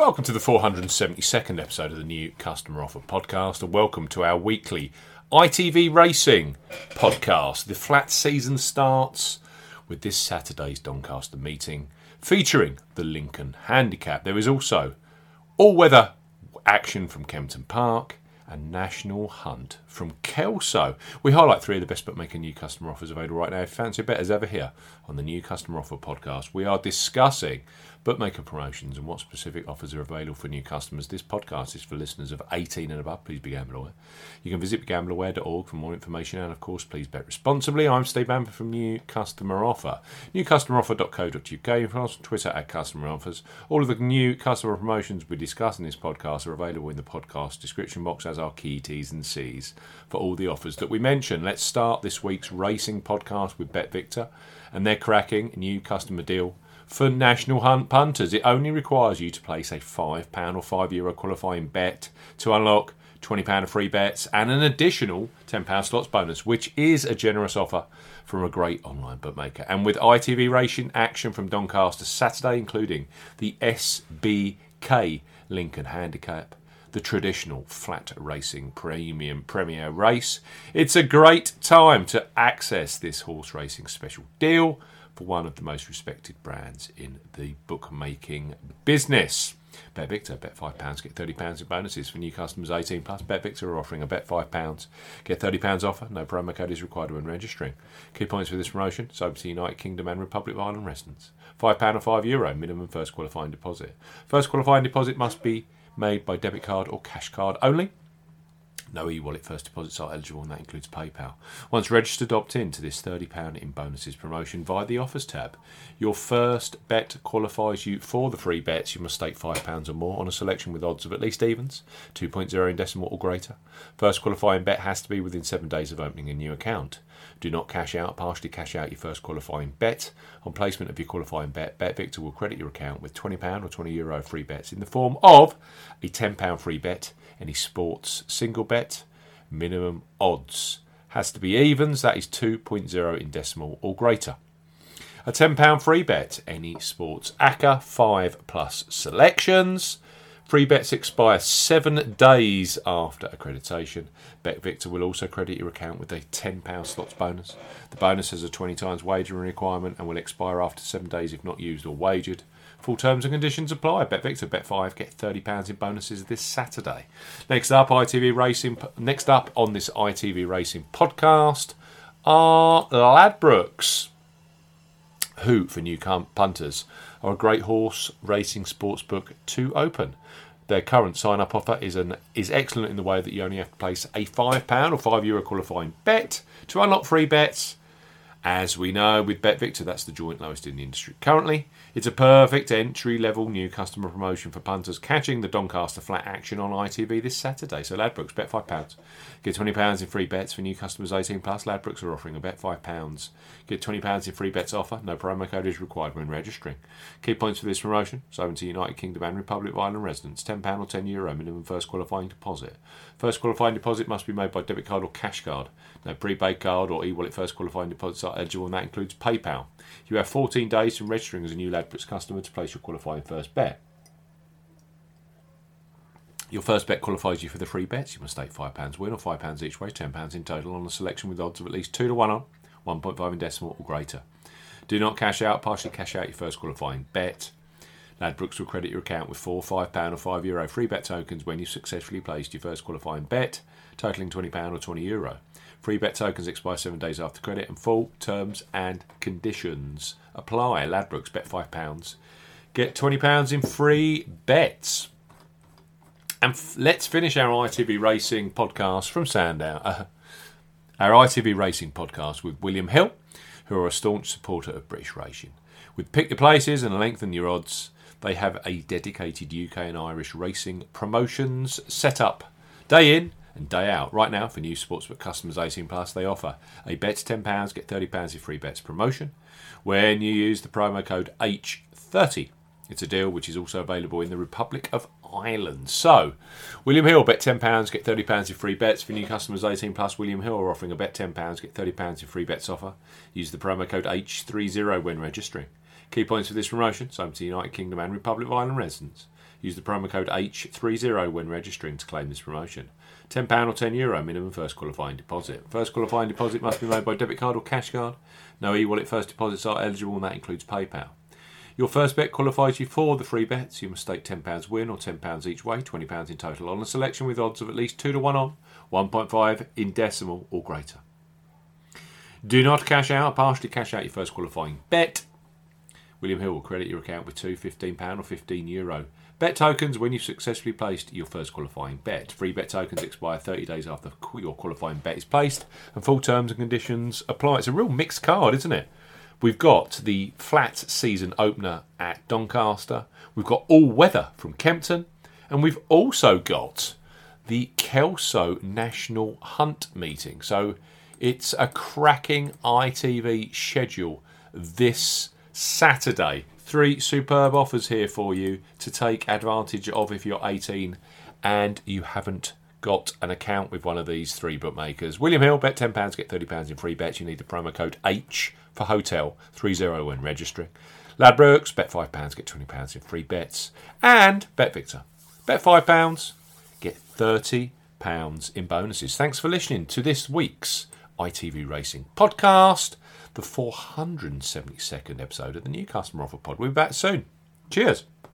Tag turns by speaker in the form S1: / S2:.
S1: Welcome to the 472nd episode of the new Customer Offer Podcast, and welcome to our weekly ITV Racing podcast. The flat season starts with this Saturday's Doncaster meeting featuring the Lincoln Handicap. There is also all weather action from Kempton Park and National Hunt from Kelso. We highlight three of the best bookmaker new customer offers available right now. Fancy a bet as ever here on the new customer offer podcast, we are discussing bookmaker promotions and what specific offers are available for new customers. This podcast is for listeners of 18 and above. Please be aware. You can visit begambleaware.org for more information and, of course, please bet responsibly. I'm Steve Bamford from New Customer Offer. Newcustomeroffer.co.uk. Follow us on Twitter at Customer Offers. All of the new customer promotions we discuss in this podcast are available in the podcast description box as our key T's and C's for all the offers that we mention. Let's start this week's racing podcast with Bet Victor and their cracking new customer deal for National Hunt punters. It only requires you to place a £5 or €5 Euro qualifying bet to unlock £20 of free bets and an additional £10 slots bonus, which is a generous offer from a great online bookmaker. And with ITV racing action from Doncaster Saturday, including the SBK Lincoln Handicap, the traditional flat racing premium premier race, it's a great time to access this horse racing special deal for one of the most respected brands in the bookmaking business. Bet Victor, bet £5, get £30 in bonuses for new customers 18 plus. Bet Victor are offering a bet £5, get £30 offer. No promo code is required when registering. Key points for this promotion sober to United Kingdom and Republic of Ireland residents. £5 or €5 Euro minimum first qualifying deposit. First qualifying deposit must be made by debit card or cash card only. No e-wallet first deposits are eligible and that includes PayPal. Once registered, opt in to this £30 in bonuses promotion via the offers tab. Your first bet qualifies you for the free bets. You must stake £5 or more on a selection with odds of at least evens, 2.0 in decimal or greater. First qualifying bet has to be within seven days of opening a new account. Do not cash out, partially cash out your first qualifying bet. On placement of your qualifying bet, BetVictor will credit your account with £20 or €20 Euro free bets in the form of a £10 free bet any sports single bet, minimum odds. Has to be evens, that is 2.0 in decimal or greater. A £10 free bet, any sports ACCA 5 plus selections. Free bets expire seven days after accreditation. BetVictor will also credit your account with a £10 slots bonus. The bonus has a 20 times wagering requirement and will expire after seven days if not used or wagered. Full terms and conditions apply. Bet Victor, Bet Five, get thirty pounds in bonuses this Saturday. Next up, ITV Racing. Next up on this ITV Racing podcast are Ladbrokes, who for new punters are a great horse racing sports book to open. Their current sign-up offer is an is excellent in the way that you only have to place a five pound or five euro qualifying bet to unlock free bets. As we know with BetVictor, that's the joint lowest in the industry currently. It's a perfect entry level new customer promotion for punters catching the Doncaster flat action on ITV this Saturday. So Ladbrokes, bet £5. Get £20 in free bets for new customers 18 plus. Ladbrokes are offering a bet £5. Get £20 in free bets offer. No promo code is required when registering. Key points for this promotion so to United Kingdom and Republic of Ireland residents. £10 or €10 Euro minimum first qualifying deposit. First qualifying deposit must be made by debit card or cash card. No prepaid card or e wallet first qualifying deposits are eligible, and that includes PayPal. You have 14 days from registering as a new Ladbrokes customer to place your qualifying first bet. Your first bet qualifies you for the free bets. You must stake £5 win or £5 each way, £10 in total on a selection with odds of at least 2 to 1 on, 1.5 in decimal or greater. Do not cash out, partially cash out your first qualifying bet. Ladbrokes will credit your account with four £5 or €5 Euro free bet tokens when you've successfully placed your first qualifying bet, totaling £20 or €20 Euro. Free bet tokens expire seven days after credit, and full terms and conditions apply. Ladbrokes bet £5. Get £20 in free bets. And f- let's finish our ITV Racing podcast from Sandown. Uh, our ITV Racing podcast with William Hill, who are a staunch supporter of British racing. With Pick Your Places and Lengthen Your Odds, they have a dedicated UK and Irish racing promotions set up day in and day out. Right now, for new sportsbook customers 18 plus, they offer a bet £10, get £30 in free bets promotion when you use the promo code H30. It's a deal which is also available in the Republic of Ireland. So, William Hill, bet £10, get £30 in free bets. For new customers 18 plus, William Hill are offering a bet £10, get £30 in free bets offer. Use the promo code H30 when registering. Key points for this promotion, some to United Kingdom and Republic of Ireland residents. Use the promo code H30 when registering to claim this promotion. £10 or €10 Euro minimum first qualifying deposit. First qualifying deposit must be made by debit card or cash card. No e wallet first deposits are eligible, and that includes PayPal. Your first bet qualifies you for the free bets. You must stake £10 win or £10 each way, £20 in total on a selection with odds of at least 2 to 1 on, 1.5 in decimal or greater. Do not cash out, partially cash out your first qualifying bet. William Hill will credit your account with two £15 or €15 Euro Bet tokens when you've successfully placed your first qualifying bet. Free bet tokens expire 30 days after your qualifying bet is placed, and full terms and conditions apply. It's a real mixed card, isn't it? We've got the flat season opener at Doncaster, we've got all weather from Kempton, and we've also got the Kelso National Hunt meeting. So it's a cracking ITV schedule this Saturday. Three superb offers here for you to take advantage of if you're 18 and you haven't got an account with one of these three bookmakers. William Hill, bet £10, get £30 in free bets. You need the promo code H for hotel 30 when registering. Ladbrokes, bet £5, get £20 in free bets. And Bet Victor, bet £5, get £30 in bonuses. Thanks for listening to this week's ITV Racing podcast the 472nd episode of the New Customer Offer Pod. We'll be back soon. Cheers.